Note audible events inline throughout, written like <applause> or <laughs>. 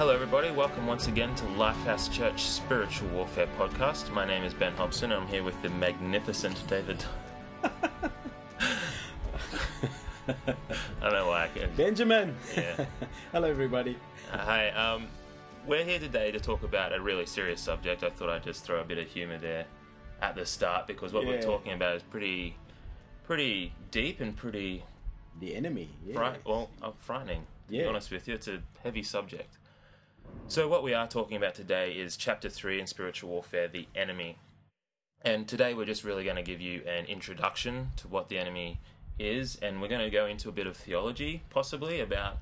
Hello, everybody. Welcome once again to Lifehouse Church Spiritual Warfare Podcast. My name is Ben Hobson. I'm here with the magnificent David. I don't know why I can. Benjamin. Yeah. <laughs> Hello, everybody. Uh, Hi. Um, we're here today to talk about a really serious subject. I thought I'd just throw a bit of humour there at the start because what we're talking about is pretty, pretty deep and pretty The enemy. Yeah. fright, well, uh, frightening. To be Yeah. honest with you, it's a heavy subject. So what we are talking about today is chapter three in spiritual warfare, the enemy. And today we're just really going to give you an introduction to what the enemy is, and we're going to go into a bit of theology, possibly about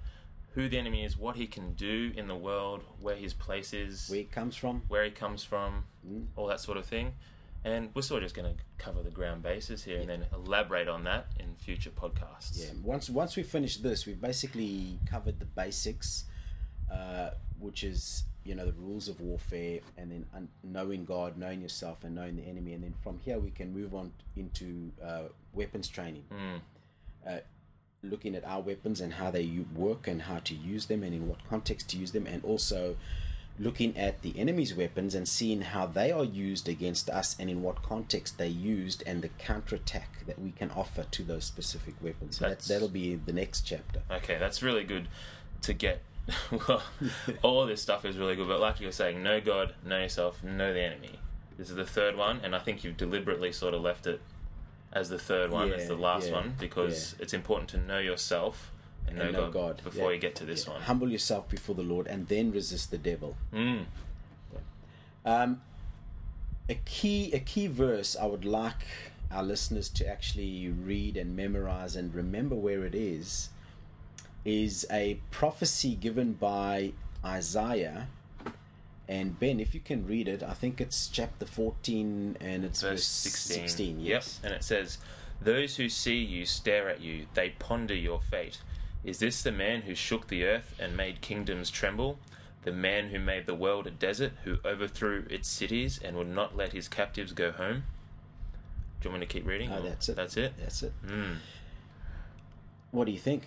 who the enemy is, what he can do in the world, where his place is, Where it comes from. where he comes from, mm. all that sort of thing. And we're sort of just going to cover the ground bases here and then elaborate on that in future podcasts. Yeah. Once once we finish this, we've basically covered the basics, uh, which is you know the rules of warfare, and then un- knowing God, knowing yourself, and knowing the enemy, and then from here we can move on into uh, weapons training. Uh, looking at our weapons and how they work and how to use them and in what context to use them and also looking at the enemy's weapons and seeing how they are used against us and in what context they used and the counterattack that we can offer to those specific weapons. So that, that'll be the next chapter. Okay, that's really good to get. <laughs> well, all of this stuff is really good, but like you were saying, know God, know yourself, know the enemy. This is the third one, and I think you've deliberately sort of left it as the third one, as the last yeah, one, because it's important to know yourself and know, And know God, God, before yeah. you get to this Yeah. one. Humble yourself before the Lord and then resist the devil. Mm. Um, a key a key verse I would like our listeners to actually read and memorize and remember where it is is a prophecy given by Isaiah. And Ben, if you can read it, I think it's chapter 14 and it's Verse verse 16. 16 Yep. yes. And it says, Those who see you stare at you, they ponder your fate. Is this the man who shook the earth and made kingdoms tremble? The man who made the world a desert, who overthrew its cities and would not let his captives go home? Do you want me to keep reading? Oh, that's it. That's it? That's it. Mm. What do you think?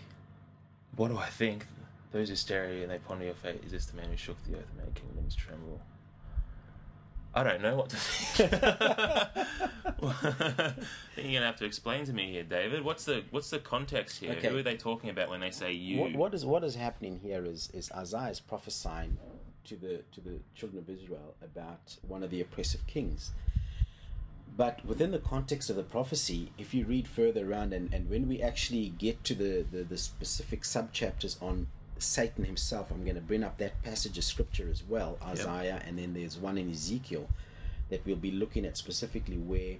What do I think? Those who stare at you and they ponder your fate, is this the man who shook the earth and made kingdoms tremble? I don't know what to think. I <laughs> think you're gonna have to explain to me here, David. What's the what's the context here? Okay. Who are they talking about when they say you? What, what is what is happening here is is Isaiah is prophesying to the to the children of Israel about one of the oppressive kings. But within the context of the prophecy, if you read further around and, and when we actually get to the, the, the specific sub chapters on Satan himself, I'm going to bring up that passage of scripture as well, Isaiah, and then there's one in Ezekiel that we'll be looking at specifically where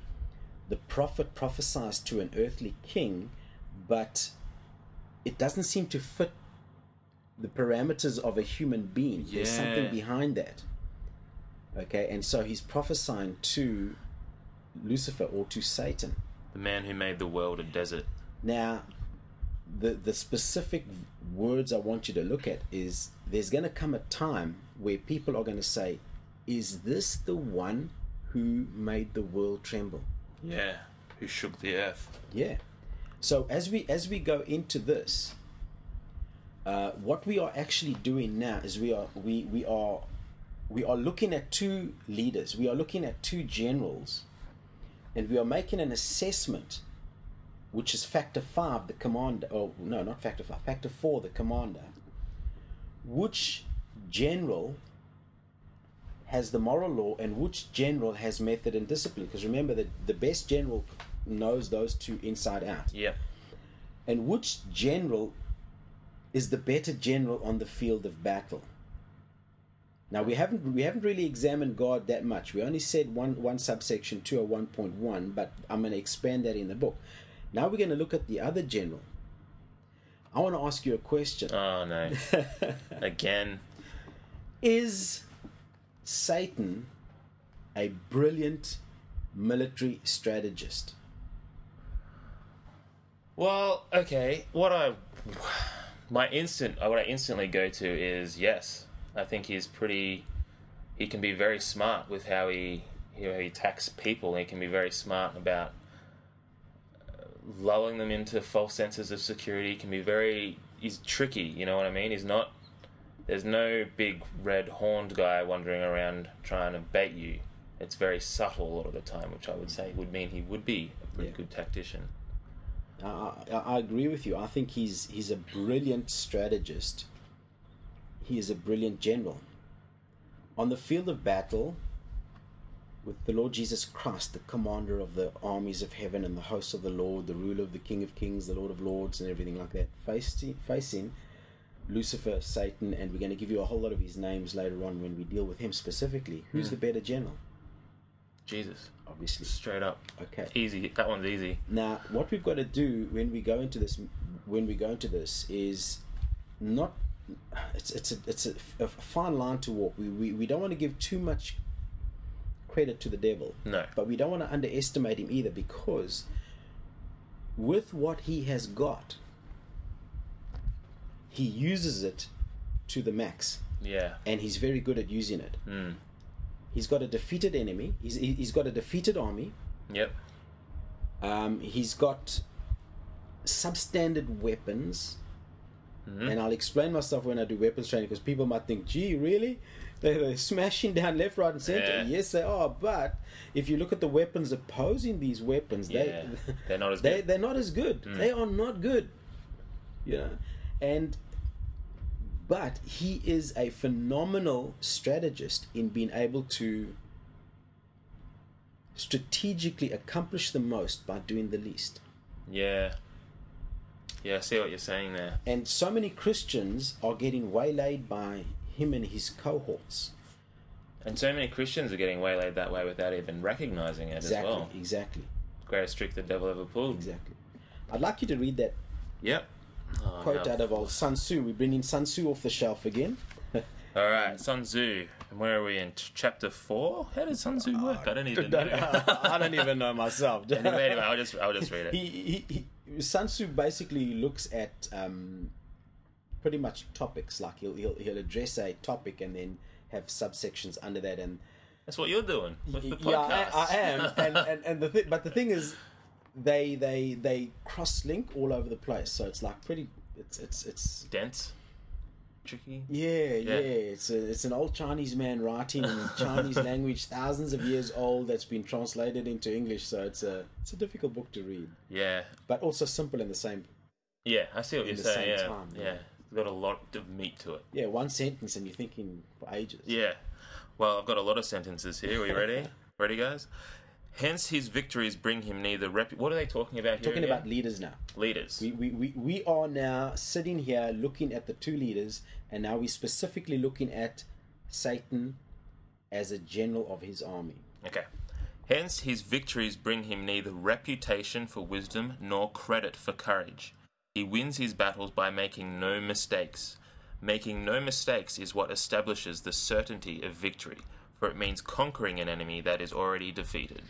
the prophet prophesies to an earthly king, but it doesn't seem to fit the parameters of a human being. There's something behind that. Okay, and so he's prophesying to Lucifer or to Satan. the man who made the world a desert. Now, the the specific words I want you to look at is there's going to come a time where people are going to say, "Is this the one who made the world tremble?" Yeah, who shook the earth. Yeah. So as we as we go into this, uh, what we are actually doing now is we are we we are we are looking at two leaders. We are looking at two generals, and we are making an assessment, which is factor five, the commander. Oh no, not factor five. Factor four, the commander. Which general has the moral law and which general has method and discipline because remember that the best general knows those two inside out Yep. and which general is the better general on the field of battle now we haven't we haven't really examined god that much we only said one one subsection 2 or 1.1 but i'm going to expand that in the book now we're going to look at the other general i want to ask you a question Oh no. <laughs> Again. Is Satan a brilliant military strategist? Well, okay. What I my instant what I instantly go to is yes. I think he's pretty. He can be very smart with how he how he attacks people. He can be very smart about uh, lulling them into false senses of security. He can be very. He's tricky. You know what I mean? He's not There's no big red horned guy wandering around trying to bait you. It's very subtle a lot of the time, which I would say would mean he would be a pretty Yeah. good tactician. I, I, I agree with you. I think he's he's a brilliant strategist. He is a brilliant general. On the field of battle, with the Lord Jesus Christ, the commander of the armies of heaven and the hosts of the Lord, the ruler of the King of Kings, the Lord of Lords, and everything like that, facing, facing Lucifer, Satan, and we're going to give you a whole lot of his names later on when we deal with him specifically. Who's hmm. the better general? Jesus. Obviously. Straight up. Okay. Easy. That one's easy. Now, what we've got to do when we go into this, when we go into this, is not. It's it's a it's a, a fine line to walk. We, we we don't want to give too much credit to the devil, No. but we don't want to underestimate him either because with what he has got, he uses it to the max, Yeah. and he's very good at using it. Mm. He's got a defeated enemy. He's he- he's got a defeated army. Yep. Um, he's got substandard weapons, Mhm. and I'll explain myself when I do weapons training because people might think, "Gee, really? They're, they're smashing down left, right, and center." Yeah. Yes, they are. But if you look at the weapons opposing these weapons, Yeah. they They're not as they good. they're not as good. Mm. They are not good. You know, and but he is a phenomenal strategist in being able to strategically accomplish the most by doing the least. Yeah. Yeah, I see what you're saying there. And so many Christians are getting waylaid by him and his cohorts. And so many Christians are getting waylaid that way without even recognizing it Exactly, as well. exactly, Greatest trick the devil ever pulled. exactly. I'd like you to read that Yep. Oh, quote no. out of old Sun Tzu. We're bringing Sun Tzu off the shelf again. <laughs> All right, Sun Tzu. And where are we in chapter four? How does Sun Tzu work? I don't even know. <laughs> I don't even know myself. <laughs> anyway, anyway, I'll just I'll just read it. he, he, he, Sun Tzu basically looks at um, pretty much topics. Like he'll, he'll he'll address a topic and then have subsections under that. And That's what you're doing with the yeah. I, I am. <laughs> and and, and the thi- but the thing is, they they they cross link all over the place. So it's like pretty. It's it's it's dense, tricky. yeah, yeah, Yeah. It's a, it's an old Chinese man writing in <laughs> Chinese language, thousands of years old, that's been translated into English. So it's a it's a difficult book to read, Yeah, but also simple in the same. yeah. I see what you're saying. Yeah, time, yeah. yeah. It's got a lot of meat to it. Yeah, one sentence, and you're thinking for ages. Yeah. Well, I've got a lot of sentences here. Are you ready? <laughs> ready, guys? Hence, his victories bring him neither rep. What are they talking about here? Talking again? about leaders now. leaders. We, we, we, we are now sitting here looking at the two leaders, and now we're specifically looking at Satan as a general of his army. Okay. Hence, his victories bring him neither reputation for wisdom nor credit for courage. He wins his battles by making no mistakes. Making no mistakes is what establishes the certainty of victory, for it means conquering an enemy that is already defeated.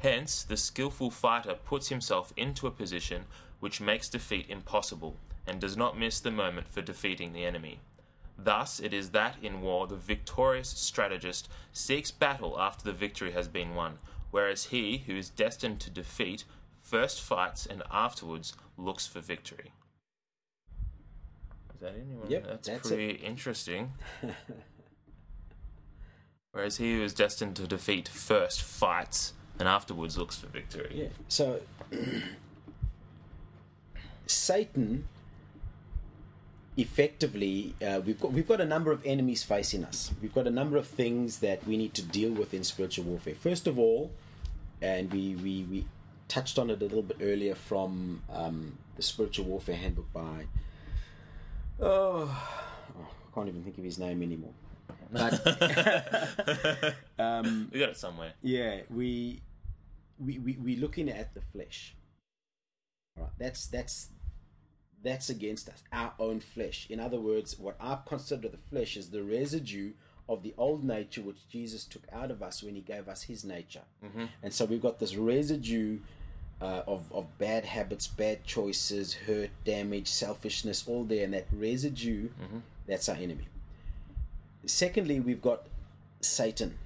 Hence, the skillful fighter puts himself into a position which makes defeat impossible and does not miss the moment for defeating the enemy. Thus, it is that in war the victorious strategist seeks battle after the victory has been won, whereas he who is destined to defeat first fights and afterwards looks for victory. Is that anyone? Yep, that's, that's pretty interesting. <laughs> Whereas he who is destined to defeat first fights and afterwards looks for victory. Yeah. So <clears throat> Satan effectively uh, we've got we've got a number of enemies facing us. We've got a number of things that we need to deal with in spiritual warfare. First of all, and we we, we touched on it a little bit earlier from um, the spiritual warfare handbook by oh, oh I can't even think of his name anymore. But <laughs> <laughs> um, we got it somewhere. yeah, we we we we looking at the flesh. All right, that's that's that's against us, our own flesh. In other words, what I consider the flesh is the residue of the old nature which Jesus took out of us when He gave us His nature, Mm-hmm. and so we've got this residue. Uh, of, of bad habits, bad choices, hurt, damage, selfishness, all there, and that residue, that's our enemy. Secondly, we've got Satan.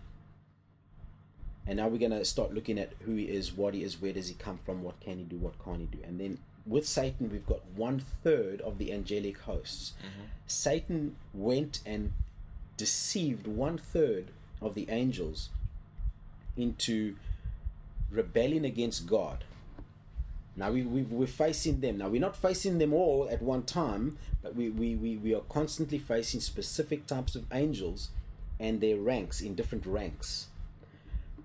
And now we're going to start looking at who he is, what he is, where does he come from, what can he do, what can't he do. And then with Satan, we've got one third of the angelic hosts. Mm-hmm. Satan went and deceived one third of the angels into rebelling against God. Now we, we, we're facing them. Now we're not facing them all at one time, but we, we, we, we are constantly facing specific types of angels and their ranks in different ranks.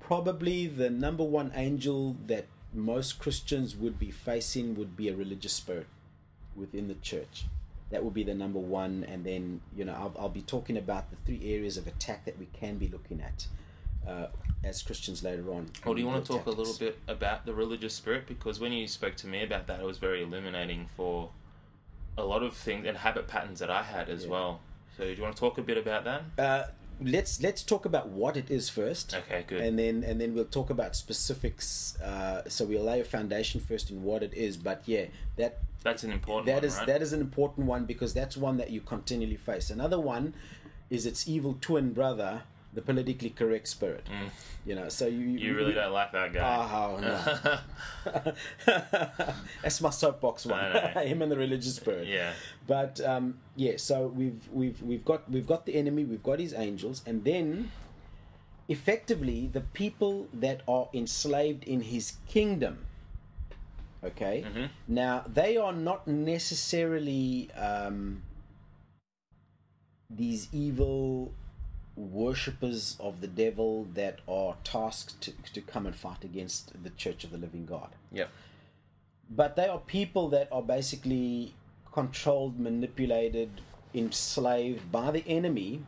Probably the number one angel that most Christians would be facing would be a religious spirit within the church. That would be the number one, and then you know I'll, I'll be talking about the three areas of attack that we can be looking at uh, as Christians later on. Well, do you want to talk a little bit about the religious spirit? Because when you spoke to me about that, it was very illuminating for a lot of things and habit patterns that I had as Yeah. well. So, do you want to talk a bit about that? Uh, let's let's talk about what it is first. Okay, good. and then and then we'll talk about specifics. Uh, so we'll lay a foundation first in what it is. But yeah, that That's an important that one, is right? that is an important one because that's one that you continually face. Another one is its evil twin brother, the politically correct spirit. You know, so you Mm. you really don't like that guy. Oh no, <laughs> that's my soapbox one. <laughs> Him and the religious spirit. yeah. But um, yeah, so we've we've we've got we've got the enemy, we've got his angels, and then effectively the people that are enslaved in his kingdom. Okay, Mhm. now they are not necessarily um, these evil worshippers of the devil that are tasked to, to come and fight against the church of the living God Yeah. but they are people that are basically controlled, manipulated, enslaved by the enemy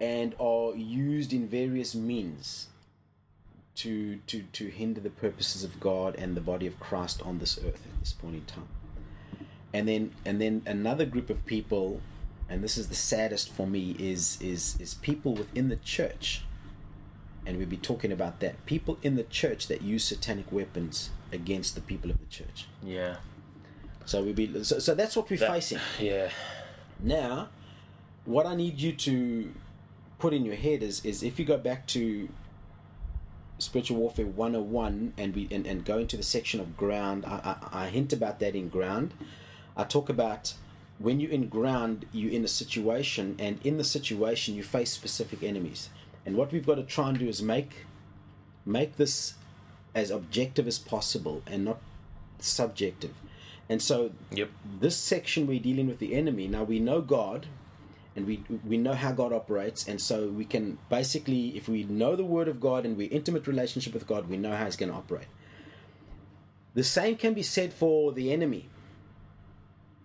and are used in various means to to to hinder the purposes of God and the body of Christ on this earth at this point in time. And then and then another group of people and this is the saddest for me is is is people within the church and we'll be talking about that people in the church that use satanic weapons against the people of the church Yeah. so we'll be so, so that's what we're That- facing <sighs> Yeah. now what i need you to put in your head is is if you go back to spiritual warfare 101 and we and, and go into the section of ground I, I, I hint about that in ground i talk about when you're in ground you're in a situation and in the situation you face specific enemies. And what we've got to try and do is make make this as objective as possible and not subjective. And so Yep. this section we're dealing with the enemy. Now we know god and we we know how god operates. And so we can basically if we know the word of god and we're intimate relationship with god we know how he's going to operate. The same can be said for the enemy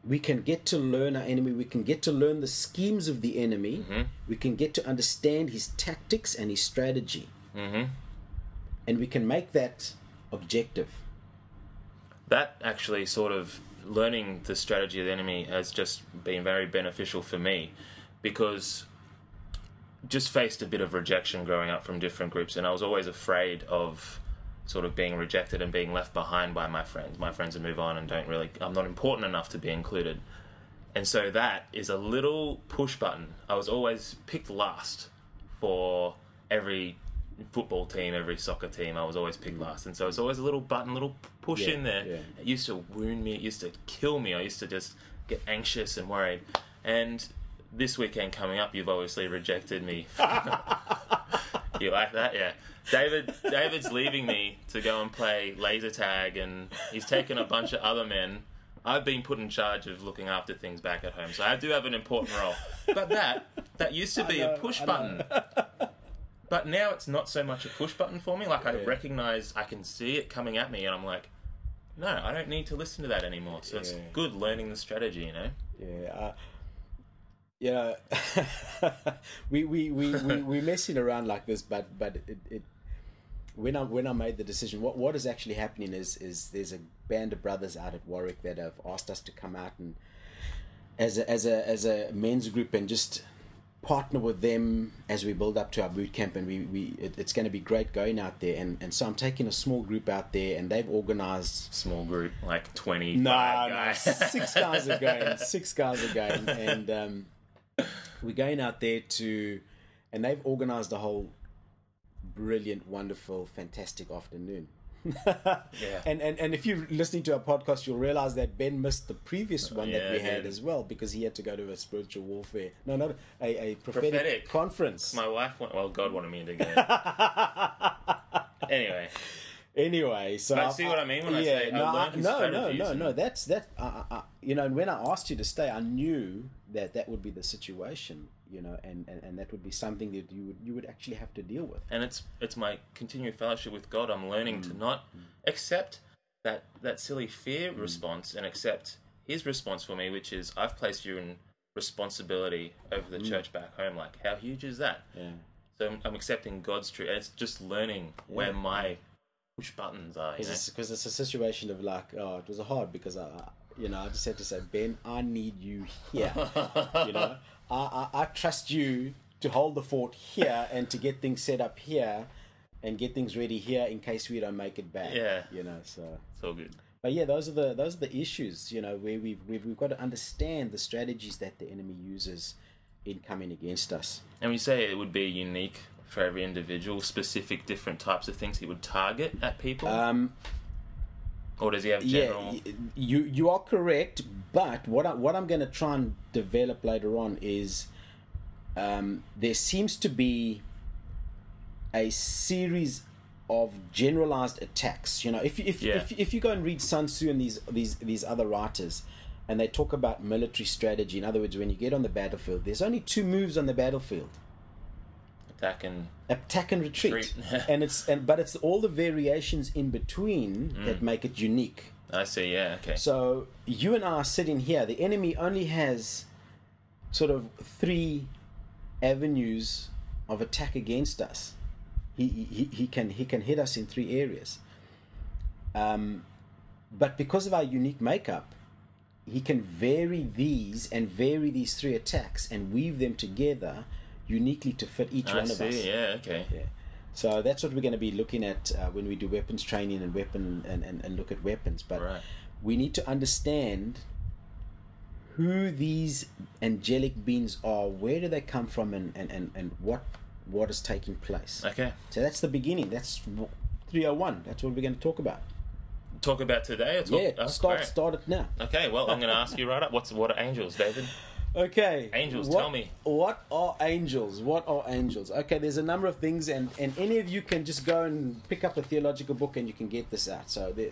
we can get to learn our enemy we can get to learn the schemes of the enemy we can get to understand his tactics and his strategy. Mm-hmm. and we can make that objective. That actually sort of learning the strategy of the enemy has just been very beneficial for me because just faced a bit of rejection growing up from different groups and I was always afraid of sort of being rejected and being left behind by my friends. My friends would move on and don't really I'm not important enough to be included. And so that is a little push button. I was always picked last for every football team, every soccer team. I was always picked last, and so it's always a little button, little push Yeah, in there. yeah. It used to wound me. It used to kill me. I used to just get anxious and worried. And this weekend coming up, you've obviously rejected me. <laughs> you like that, yeah? David, David's leaving me to go and play laser tag, and he's taken a bunch of other men. I've been put in charge of looking after things back at home, so I do have an important role. But that that used to be know, a push button. But now it's not so much a push button for me. Like I recognize, I can see it coming at me, and I'm like, no, I don't need to listen to that anymore. So it's good learning the strategy, you know. Yeah, uh, you <laughs> know, we we we we we messing around like this, but but it, it when I when I made the decision, what what is actually happening is is there's a band of brothers out at Warwick that have asked us to come out and as a as a as a men's group and just partner with them as we build up to our boot camp and we, we it, it's going to be great going out there and, and so I'm taking a small group out there and they've organized Small group, like twenty. no, guys. no, six guys are going. <laughs> Six guys are going, and um, we're going out there to, and they've organised a whole brilliant, wonderful, fantastic afternoon. <laughs> Yeah. And, and and if you're listening to our podcast, you'll realize that Ben missed the previous uh, one that we had as well because he had to go to a spiritual warfare. No, not a, a prophetic, Prophetic. conference. My wife went. Well, God wanted me to go. <laughs> anyway, Anyway, so But see what I mean when I say no, learned his no, no, no, no. That's that. Uh, you know, when I asked you to stay, I knew that that would be the situation. You know, and, and, and that would be something that you would you would actually have to deal with. and it's it's my continued fellowship with God. I'm learning to mm. not mm. accept that that silly fear mm. response and accept His response for me, which is I've placed you in responsibility over the church back home. Like, how huge is that? Yeah. So I'm, I'm accepting God's truth, and it's just learning where my push buttons are. You? Because it's, a situation of like, oh, it was hard because I, I- you know, I just had to say, Ben, I need you here. you know, <laughs> I, I, I trust you to hold the fort here and to get things set up here and get things ready here in case we don't make it back. Yeah. You know, so. It's all good. But yeah, those are the those are the issues. You know, where we've we've, we've got to understand the strategies that the enemy uses in coming against us. And we say it would be unique for every individual, specific different types of things he would target at people, Um, or does he have general? Yeah, you you are correct. But what I, what I'm going to try and develop later on is um, there seems to be a series of generalized attacks. You know, if you- if, Yeah. if if you go and read Sun Tzu and these these these other writers. And they talk about military strategy. In other words, when you get on the battlefield, there's only two moves on the battlefield: attack and attack and retreat. Retreat. <laughs> and it's and but it's all the variations in between Mm. that make it unique. I see. Yeah. Okay. So you and I are sitting here. The enemy only has sort of three avenues of attack against us. He he, he can he can hit us in three areas. Um, but because of our unique makeup, he can vary these and vary these three attacks and weave them together uniquely to fit each I one see. of us. Yeah. Okay. Yeah. So that's what we're going to be looking at uh, when we do weapons training and weapon and, and, and look at weapons. But Right. we need to understand who these angelic beings are, where do they come from, and, and, and, and what what is taking place. Okay. So that's the beginning. That's 301. That's what we're going to talk about. Talk about today. Talk, yeah, oh, start great. start it now. Okay. Well, I'm going to ask you right up. What's what are angels, David? Okay. Angels, what, tell me. What are angels? What are angels? Okay, there's a number of things, and, and any of you can just go and pick up a theological book and you can get this out. So the,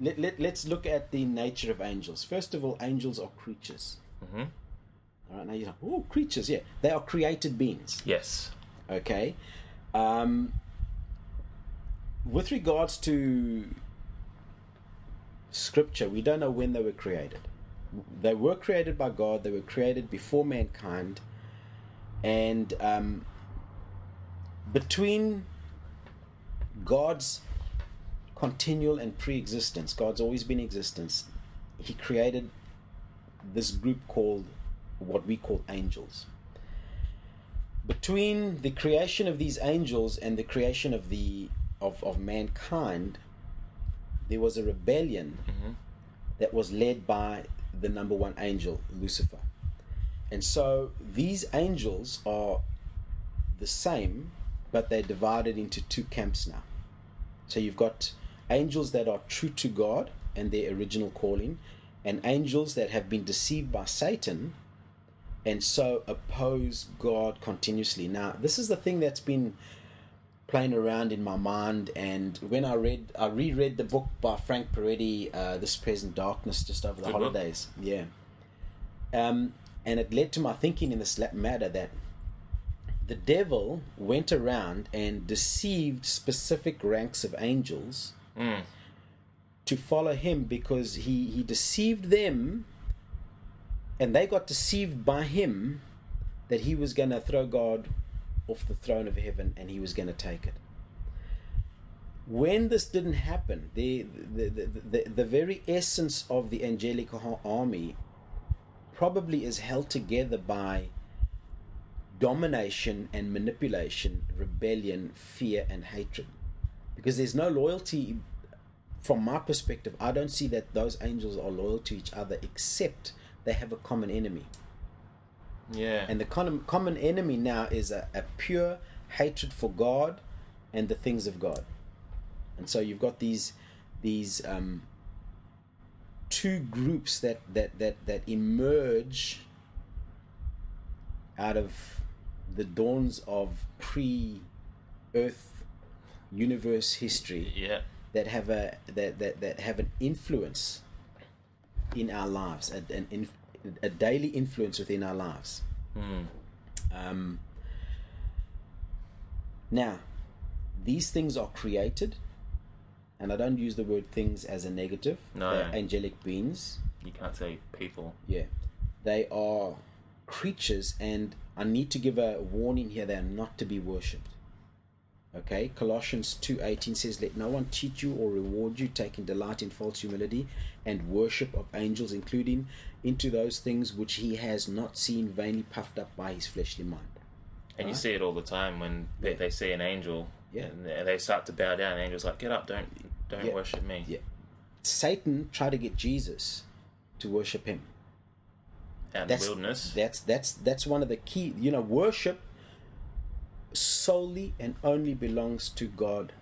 let, let, let's look at the nature of angels. First of all, angels are creatures. hmm All right, now you're like, oh, creatures, yeah. They are created beings. Yes. Okay. Um, with regards to scripture, we don't know when they were created. They were created by God, they were created before mankind, and um, between God's continual and pre existence, God's always been in existence, He created this group called what we call angels between the creation of these angels and the creation of the of, of mankind there was a rebellion Mhm. that was led by the number one angel lucifer and so these angels are the same but they're divided into two camps now so you've got angels that are true to god and their original calling and angels that have been deceived by satan and so oppose God continuously. Now, this is the thing that's been playing around in my mind. And when I read, I reread the book by Frank Peretti, uh, "This Present Darkness," just over the Good book. holidays. Yeah, um, and it led to my thinking in this matter that the devil went around and deceived specific ranks of angels Mm. to follow him because he, he deceived them and they got deceived by him that he was going to throw God off the throne of heaven and he was going to take it. When this didn't happen, the, the, the, the, the very essence of the angelic army probably is held together by domination and manipulation, rebellion, fear, and hatred. Because there's no loyalty from my perspective, I don't see that those angels are loyal to each other except they have a common enemy. Yeah. And the common, common enemy now is a, a pure hatred for God and the things of God. and so you've got these these um, two groups that that that that emerge out of the dawns of pre-Earth universe history Yeah. that have a that that, that have an influence in our lives, and an inf, a daily influence within our lives. Hmm. Um, now, these things are created, and I don't use the word things as a negative. No. They're angelic beings. You can't say people. Yeah, they are creatures, and I need to give a warning here: they are not to be worshipped. Okay, Colossians two eighteen says, "Let no one cheat you or reward you, taking delight in false humility and worship of angels, including into those things which he has not seen, vainly puffed up by his fleshly mind." And you Right. see it all the time when they, Yeah. they see an angel Yeah. and they start to bow down. And the angel's like, "Get up! Don't don't Yeah. worship me." Yeah. Satan tried to get Jesus to worship him. In That's wilderness. that's that's that's one of the key. You know, worship solely and only belongs to God.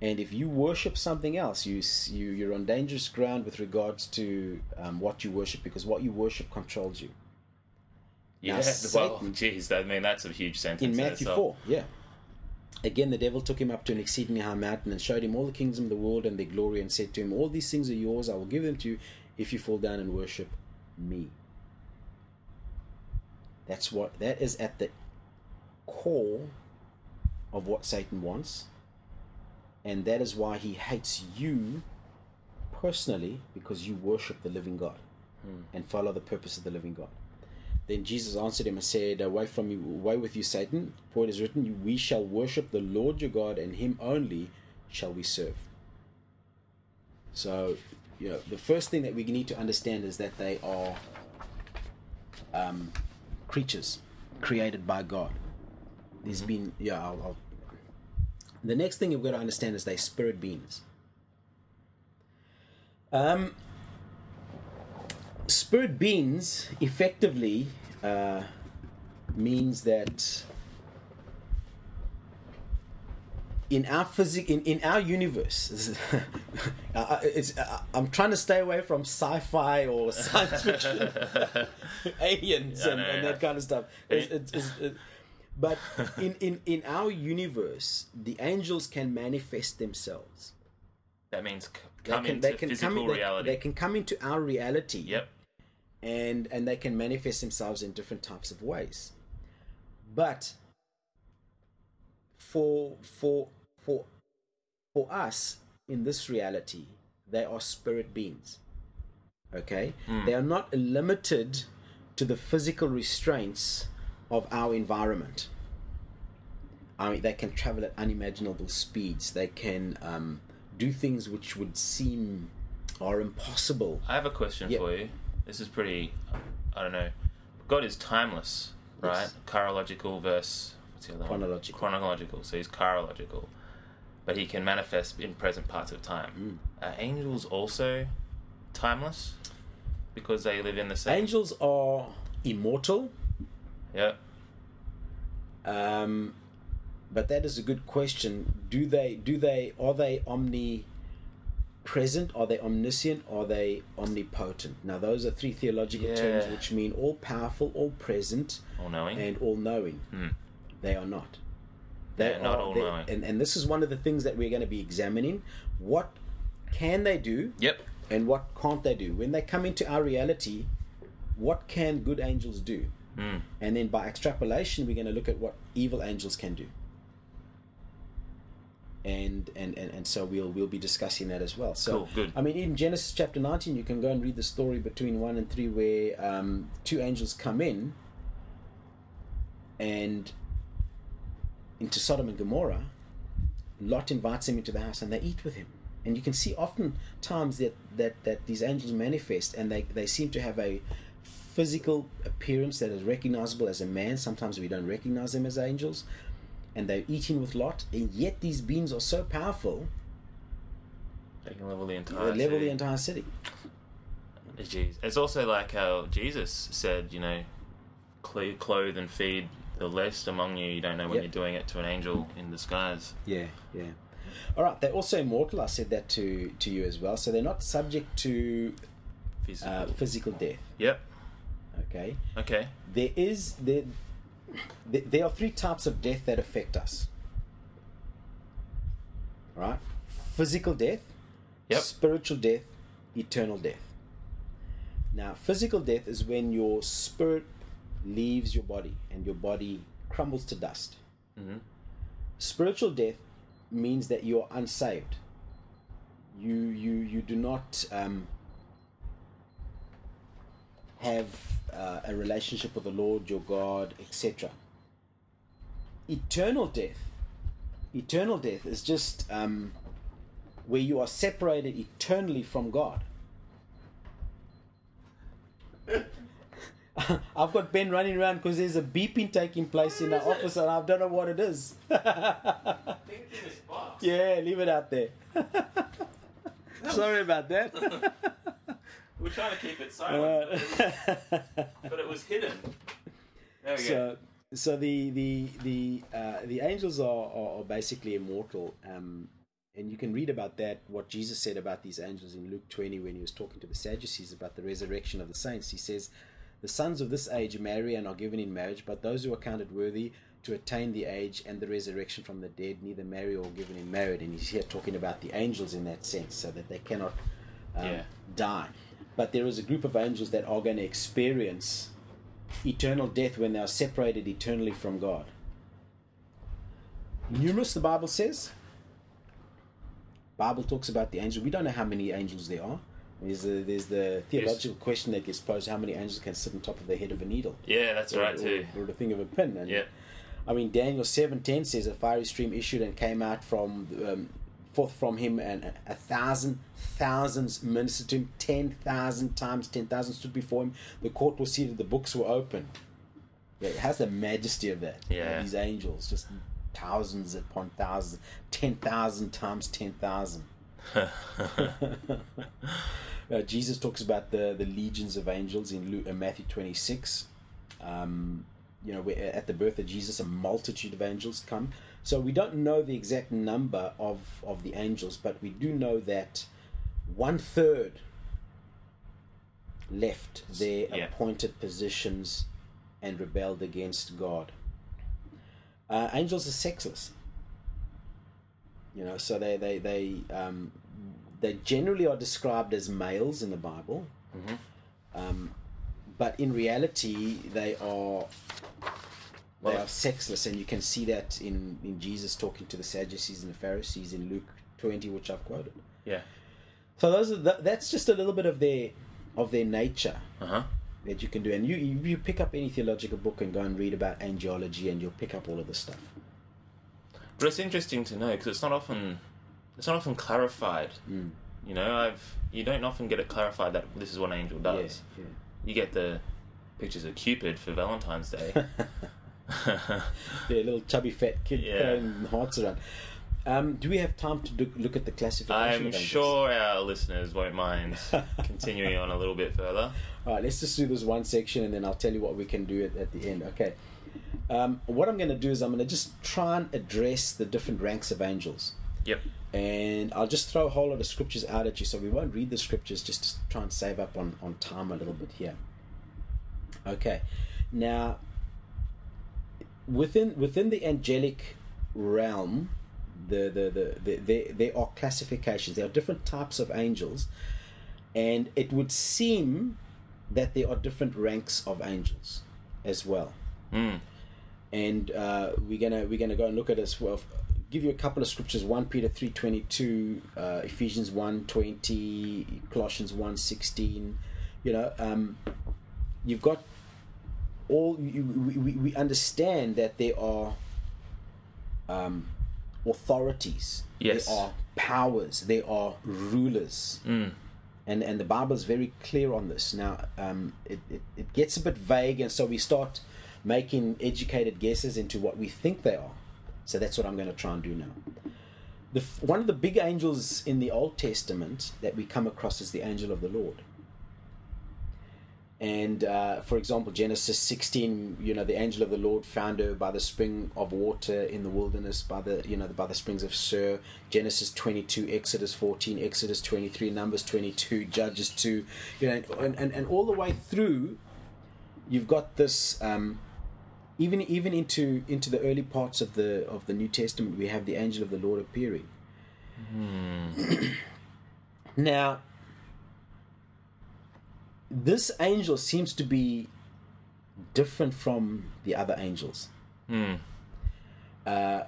And if you worship something else, you, you you're on dangerous ground with regards to um, what you worship, because what you worship controls you. yeah. Now, <laughs> well, Satan- jeez, I mean that's a huge sentence. in Matthew itself. 4, yeah. Again, the devil took him up to an exceedingly high mountain and showed him all the kingdoms of the world and their glory, and said to him, All these things are yours, I will give them to you if you fall down and worship me. That's what that is at the core of what Satan wants, and that is why he hates you personally because you worship the living God and follow the purpose of the living God. Then Jesus answered him and said, Away from you, away with you, Satan, for it is written, We shall worship the Lord your God, and him only shall we serve. So, you know, the first thing that we need to understand is that they are um, creatures created by God. There's been, yeah, I'll, I'll, the next thing you've got to understand is they're spirit beings. Um, spirit beings effectively uh, means that in our physic in, in our universe <laughs> i'm trying to stay away from sci-fi or science fiction <laughs> <laughs> aliens Yeah, and, no, and that kind of stuff. It's- it's- it's- it- but <laughs> in, in, in our universe the angels can manifest themselves That means c- they come can, into they can physical come in, they- reality. They, can come into our reality Yep. and and they can manifest themselves in different types of ways but for for for for us in this reality they are spirit beings okay hmm. they are not limited to the physical restraints of our environment I mean, they can travel at unimaginable speeds. They can um, do things which would seem are impossible. I have a question Yeah. for you. This is pretty. I don't know. God is timeless, right? Yes. Chronological versus what's the other one? Chronological. Chronological. So he's chronological, but he can manifest in present parts of time. Mm. Are angels also timeless because they live in the same? Angels are immortal, Yeah. um, but that is a good question. Do they? Do they? Are they omnipresent? Are they omniscient? Are they omnipotent? Now, those are three theological terms which mean all powerful, all present, All knowing. and all knowing. Hmm. They are not. They're not all-knowing. And, and this is one of the things that we're going to be examining. What can they do Yep. and what can't they do? When they come into our reality, what can good angels do? Hmm. And then by extrapolation, we're going to look at what evil angels can do. And, and, and, and so we'll we'll be discussing that as well. So Cool, good. I mean, in Genesis chapter nineteen, you can go and read the story between one and three, where um, two angels come in, and into Sodom and Gomorrah, Lot invites him into the house and they eat with him. And you can see often times that, that, that these angels manifest and they, they seem to have a physical appearance that is recognizable as a man. Sometimes we don't recognize them as angels. And they're eating with Lot. And yet these beings are so powerful, They can level the entire. they level city. the entire city. Jeez. It's also like how Jesus said, you know, clothe and feed the least among you. You don't know when Yep. you're doing it to an angel in disguise. Yeah, yeah. All right, they're also immortal. I said that to to you as well. So they're not subject to Physical. uh, physical death. yep. Okay, Okay. there is there, there there are three types of death that affect us. Right? physical death, Yep. spiritual death, eternal death. Now, physical death is when your spirit leaves your body and your body crumbles to dust. hmm Spiritual death means that you are unsaved. You you you do not um, have uh, a relationship with the Lord your God, etc. Eternal death, eternal death is just um, where you are separated eternally from God. <laughs> I've got Ben running around because there's a beeping taking place in the is it? office and I don't know what it is. <laughs> yeah, leave it out there. <laughs> Sorry about that. We're trying to keep it Uh, <laughs> but it was hidden. There we so, so the the the uh, the angels are, are, are basically immortal, um, and you can read about that. What Jesus said about these angels in Luke twenty when he was talking to the Sadducees about the resurrection of the saints. He says, "The sons of this age marry and are given in marriage, but those who are counted worthy to attain the age and the resurrection from the dead neither marry or given in marriage." And he's here talking about the angels in that sense, so that they cannot um, Yeah. die. But there is a group of angels that are going to experience eternal death when they are separated eternally from God. Numerous, the Bible says. Bible talks about the angels. We don't know how many angels there are. There's the, there's the theological question that gets posed: How many angels can sit on top of the head of a needle, Yeah, that's right or, too. or, or the thing of a pin? And Yeah. I mean, Daniel seven ten says a fiery stream issued and came out from um, forth from him, and a, thousand thousands ministered to him. Ten thousand times ten thousand stood before him. The court was seated. The books were open. Yeah, it has the majesty of that. Yeah. these angels, just thousands upon thousands, ten thousand times ten thousand. <laughs> Uh, Jesus talks about the, the legions of angels in Luke, uh, Matthew 26. Um, you know, at the birth of Jesus, a multitude of angels come. So we don't know the exact number of, of the angels, but we do know that one third left their Yeah. appointed positions and rebelled against God. Uh, angels are sexless. You know, so they they they um, they generally are described as males in the Bible, Mhm. um, but in reality they are Well- are sexless, and you can see that in in Jesus talking to the Sadducees and the Pharisees in Luke twenty, which I've quoted. Yeah. So those are th- that's just a little bit of their of their nature Uh huh. that you can do, and you you pick up any theological book and go and read about angelology, and you'll pick up all of this stuff. But it's interesting to know because it's not often it's not often clarified. Mm. You know, I've you don't often get it clarified that this is what an angel does. Yeah, You get the pictures of Cupid for Valentine's Day. <laughs> <laughs> the little chubby fat kid Yeah. throwing hearts around. Um, do we have time to look, look at the classification? I'm sure our listeners won't mind <laughs> continuing on a little bit further. All right, let's just do this one section, and then I'll tell you what we can do at, at the end. Okay. Um, what I'm going to do is I'm going to just try and address the different ranks of angels. Yep. and I'll just throw a whole lot of scriptures out at you. So we won't read the scriptures, just to try and save up on, on time a little bit here. Okay, now within within the angelic realm, the the the, the there, there are classifications. There are different types of angels, and it would seem that there are different ranks of angels as well Mm. and uh, we're gonna we're gonna go and look at as well. Give you a couple of scriptures: one Peter three twenty two, uh, Ephesians one twenty, Colossians one sixteen. You know, um, you've got all. You, we, we- we understand that there are um, authorities. Yes. There are powers. There are rulers Mm. and and the Bible is very clear on this. Now, um, it, it it gets a bit vague, and so we start making educated guesses into what we think they are. So that's what I'm going to try and do now. The one of the big angels in the Old Testament that we come across is the angel of the Lord, And uh, for example, Genesis 16, you know, the angel of the Lord found her by the spring of water in the wilderness, by the you know by the springs of Shur. Genesis 22, Exodus 14, Exodus 23, Numbers 22, Judges 2, you know, and and, and all the way through, you've got this. Um, even even into into the early parts of the of the New Testament, we have the angel of the Lord appearing. <clears throat> now, this angel seems to be different from the other angels. Hmm. Uh,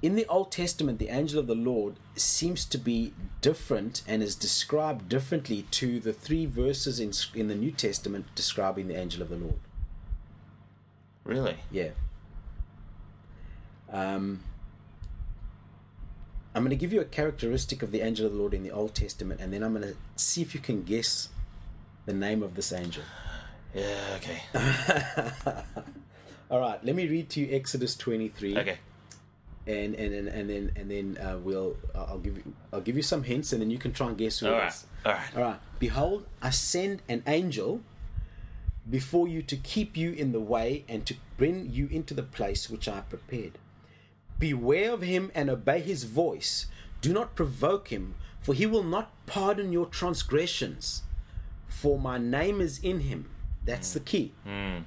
in the Old Testament, the angel of the Lord seems to be different and is described differently to the three verses in in the New Testament describing the angel of the Lord. Really? Yeah. Um, I'm going to give you a characteristic of the angel of the Lord in the Old Testament, and then I'm going to see if you can guess the name of this angel. Yeah. Okay. <laughs> All right, let me read to you Exodus 23. Okay. And and and, and then and then uh, we'll I'll give you I'll give you some hints, and then you can try and guess who All it right. is. All right. All right. Behold, I send an angel before you to keep you in the way and to bring you into the place which I have prepared. Beware of him and obey his voice. Do not provoke him, for he will not pardon your transgressions. For my name is in him. That's the key. Hmm.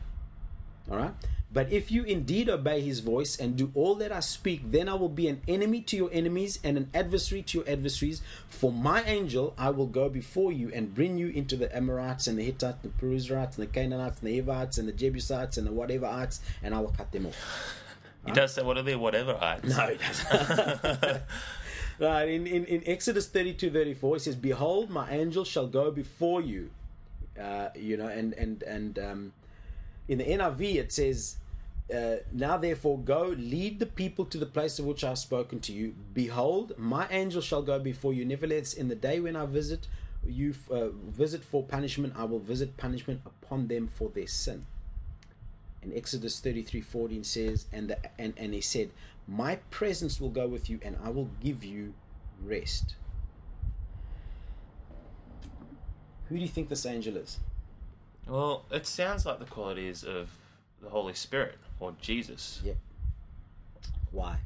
All right. But if you indeed obey his voice and do all that I speak, then I will be an enemy to your enemies and an adversary to your adversaries. For my angel, I will go before you and bring you into the Amorites and the Hittites, and the Perizzites and the Canaanites and the Hivites and the Jebusites and the whateverites, and I will cut them off. He does say, "What are they? Whatever." I. No, it doesn't. <laughs> right, in, in, in Exodus 32 34, it says, Behold, my angel shall go before you. Uh, you know, and, and, and um, in the NIV, it says, uh, Now therefore go, lead the people to the place of which I have spoken to you. Behold, my angel shall go before you. Nevertheless, in the day when I visit you, uh, visit for punishment, I will visit punishment upon them for their sin. And Exodus 33 14 says, and, the, and, and he said, My presence will go with you, and I will give you rest. Who do you think this angel is? Well, it sounds like the qualities of the Holy Spirit or Jesus, Yep. Why?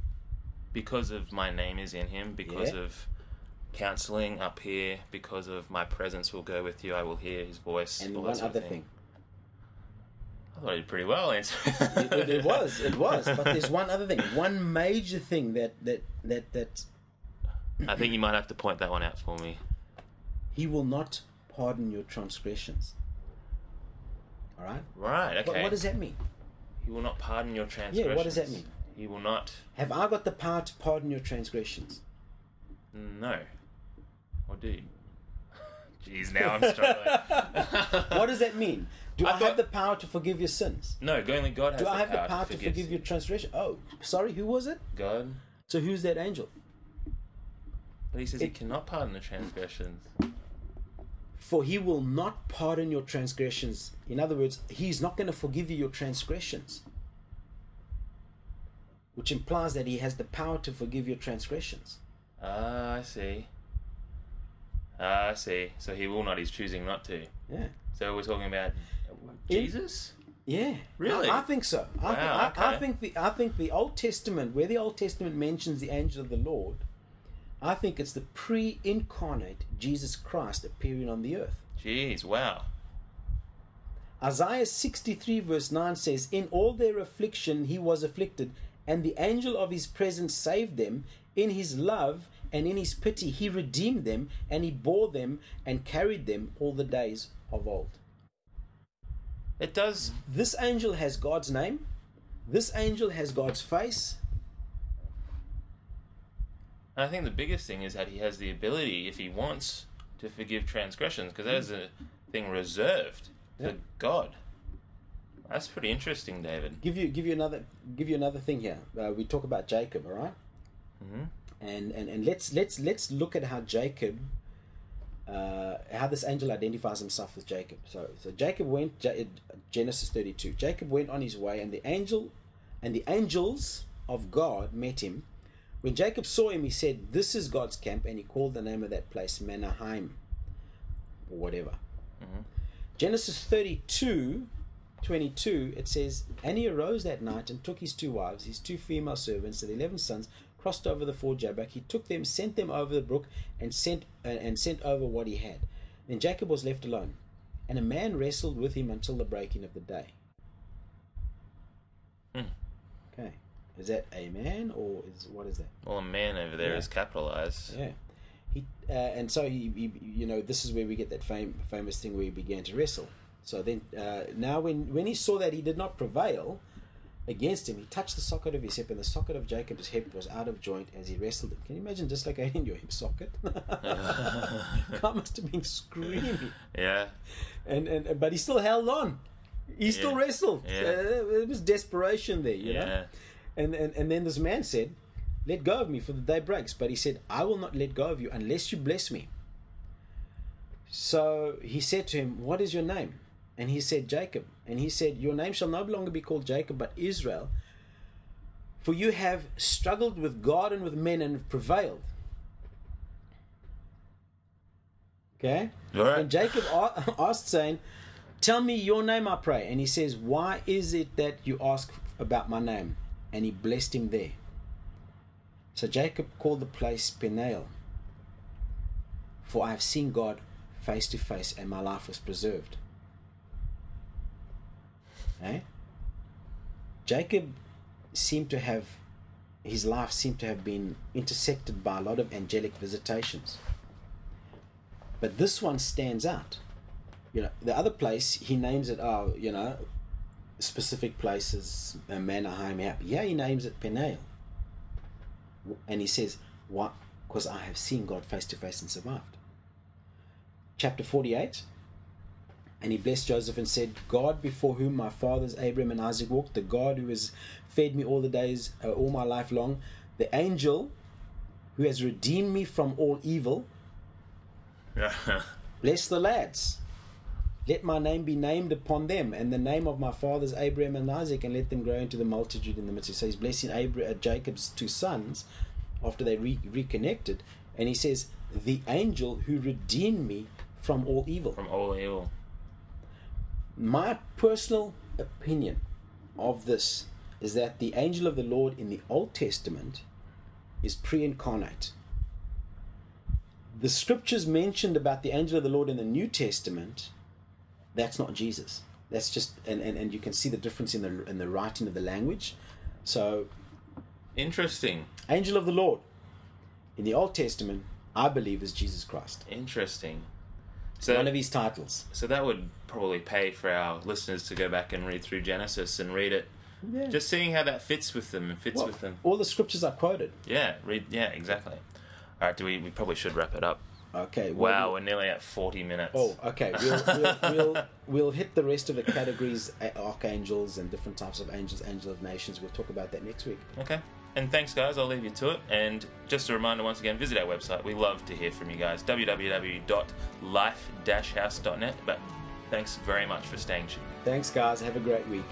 because of my name is in him, because Yeah. of counseling up here, because of my presence will go with you. I will hear his voice. And one other thing. I thought I did pretty well. Answer. It, it, it was, it was. But there's one other thing, one major thing that that that that I think you might have to point that one out for me. he will not pardon your transgressions. All right. Right. Okay. But what does that mean? He will not pardon your transgressions. Yeah, what does that mean? He will not. Have I got the power to pardon your transgressions? No. Or do you? <laughs> Jeez, now I'm struggling. <laughs> What does that mean? Do I, I have thought- the power to forgive your sins? No, only God has Do the I have power the power to forgive forgive your transgression? Oh, sorry, who was it? God. So who's that angel? But he says he cannot pardon the transgressions. For he will not pardon your transgressions. In other words, he's not going to forgive you your transgressions. Which implies that he has the power to forgive your transgressions. Ah, I see. Ah, I see. So he will not. He's choosing not to. Yeah. So we're talking about In- Jesus. Yeah, Really? I, I think so. I, Wow, I, I okay. think the I think the Old Testament, where the Old Testament mentions the angel of the Lord, I think it's the pre-incarnate Jesus Christ appearing on the earth. Jeez, wow. Isaiah 63 verse 9 says, In all their affliction he was afflicted, and the angel of his presence saved them. In his love and in his pity he redeemed them, and he bore them and carried them all the days of old. It does. This angel has God's name. This angel has God's face. I think the biggest thing is that he has the ability, if he wants, to forgive transgressions, because that is a thing reserved to Yeah. God. That's pretty interesting, David. Give you give you another give you another thing here. Uh, we talk about Jacob, all right? Mhm. And and and let's let's let's look at how Jacob, uh, how this angel identifies himself with Jacob. So so Jacob went Ja- Genesis thirty two. Jacob went on his way, and the angel, and the angels of God met him. When Jacob saw him, he said, "This is God's camp," and he called the name of that place Manaheim, or whatever. Genesis 32, 22, it says, And he arose that night and took his two wives, his two female servants, and eleven sons, crossed over the ford Jabbok. He took them, sent them over the brook, and sent uh, and sent over what he had. Then Jacob was left alone, and a man wrestled with him until the breaking of the day. Hmm. Okay, is that a man or is what is that? Well, a man over there Yeah. is capitalized. Yeah. He, uh, and so he, he, you know, this is where we get that fame, famous thing where he began to wrestle. So then, uh, now when when he saw that he did not prevail against him, he touched the socket of his hip, and the socket of Jacob's hip was out of joint as he wrestled him. Can you imagine dislocating your hip socket? <laughs> Guy must have been screaming, Yeah. and and but he still held on. He still Yeah. wrestled. Yeah. Uh, it was desperation there, you know. And, and and then this man said, "Let go of me, for the day breaks." But he said, "I will not let go of you unless you bless me." So he said to him, "What is your name?" And he said, "Jacob." And he said, "Your name shall no longer be called Jacob, but Israel, for you have struggled with God and with men and have prevailed." Okay. All right. And Jacob <laughs> asked, saying, Tell me your name, I pray. And he says, Why is it that you ask about my name? And he blessed him there. So Jacob called the place Peniel, for I have seen God face to face, and my life was preserved. Eh? Jacob seemed to have, his life seemed to have been intersected by a lot of angelic visitations. But this one stands out. You know, the other place he names it, oh, you know, specific places, uh, Manaheim, yeah, yeah, he names it Peniel. And he says, What? Because I have seen God face to face and survived. Chapter 48. And he blessed Joseph and said, God before whom my fathers Abraham and Isaac walked, the God who has fed me all the days, uh, all my life long, the angel who has redeemed me from all evil, <laughs> Bless the lads. Let my name be named upon them, and the name of my fathers Abraham and Isaac, and let them grow into the multitude in the midst. So he's blessing Abra- uh, Jacob's two sons after they re- reconnected, and he says, "The angel who redeemed me from all evil." From all evil. My personal opinion of this is that the angel of the Lord in the Old Testament is pre-incarnate. The scriptures mentioned about the angel of the Lord in the New Testament, that's not Jesus. That's just and, and, and you can see the difference in the in the writing of the language. So Interesting. angel of the Lord in the Old Testament, I believe is Jesus Christ. Interesting. So, One of his titles. so that would probably pay for our listeners to go back and read through Genesis and read it. Yeah. Just seeing how that fits with them and fits Well, with them. all the scriptures are quoted. Yeah, read. Yeah, exactly. All right, do we? We probably should wrap it up. Okay. well, Wow, we're nearly at forty minutes. Oh, okay. We'll, we'll, we'll, <laughs> we'll hit the rest of the categories, archangels and different types of angels, angel of nations. We'll talk about that next week. Okay. And thanks, guys. I'll leave you to it. And just a reminder once again, visit our website. We love to hear from you guys. www.life-house.net. But thanks very much for staying tuned. Thanks, guys. Have a great week.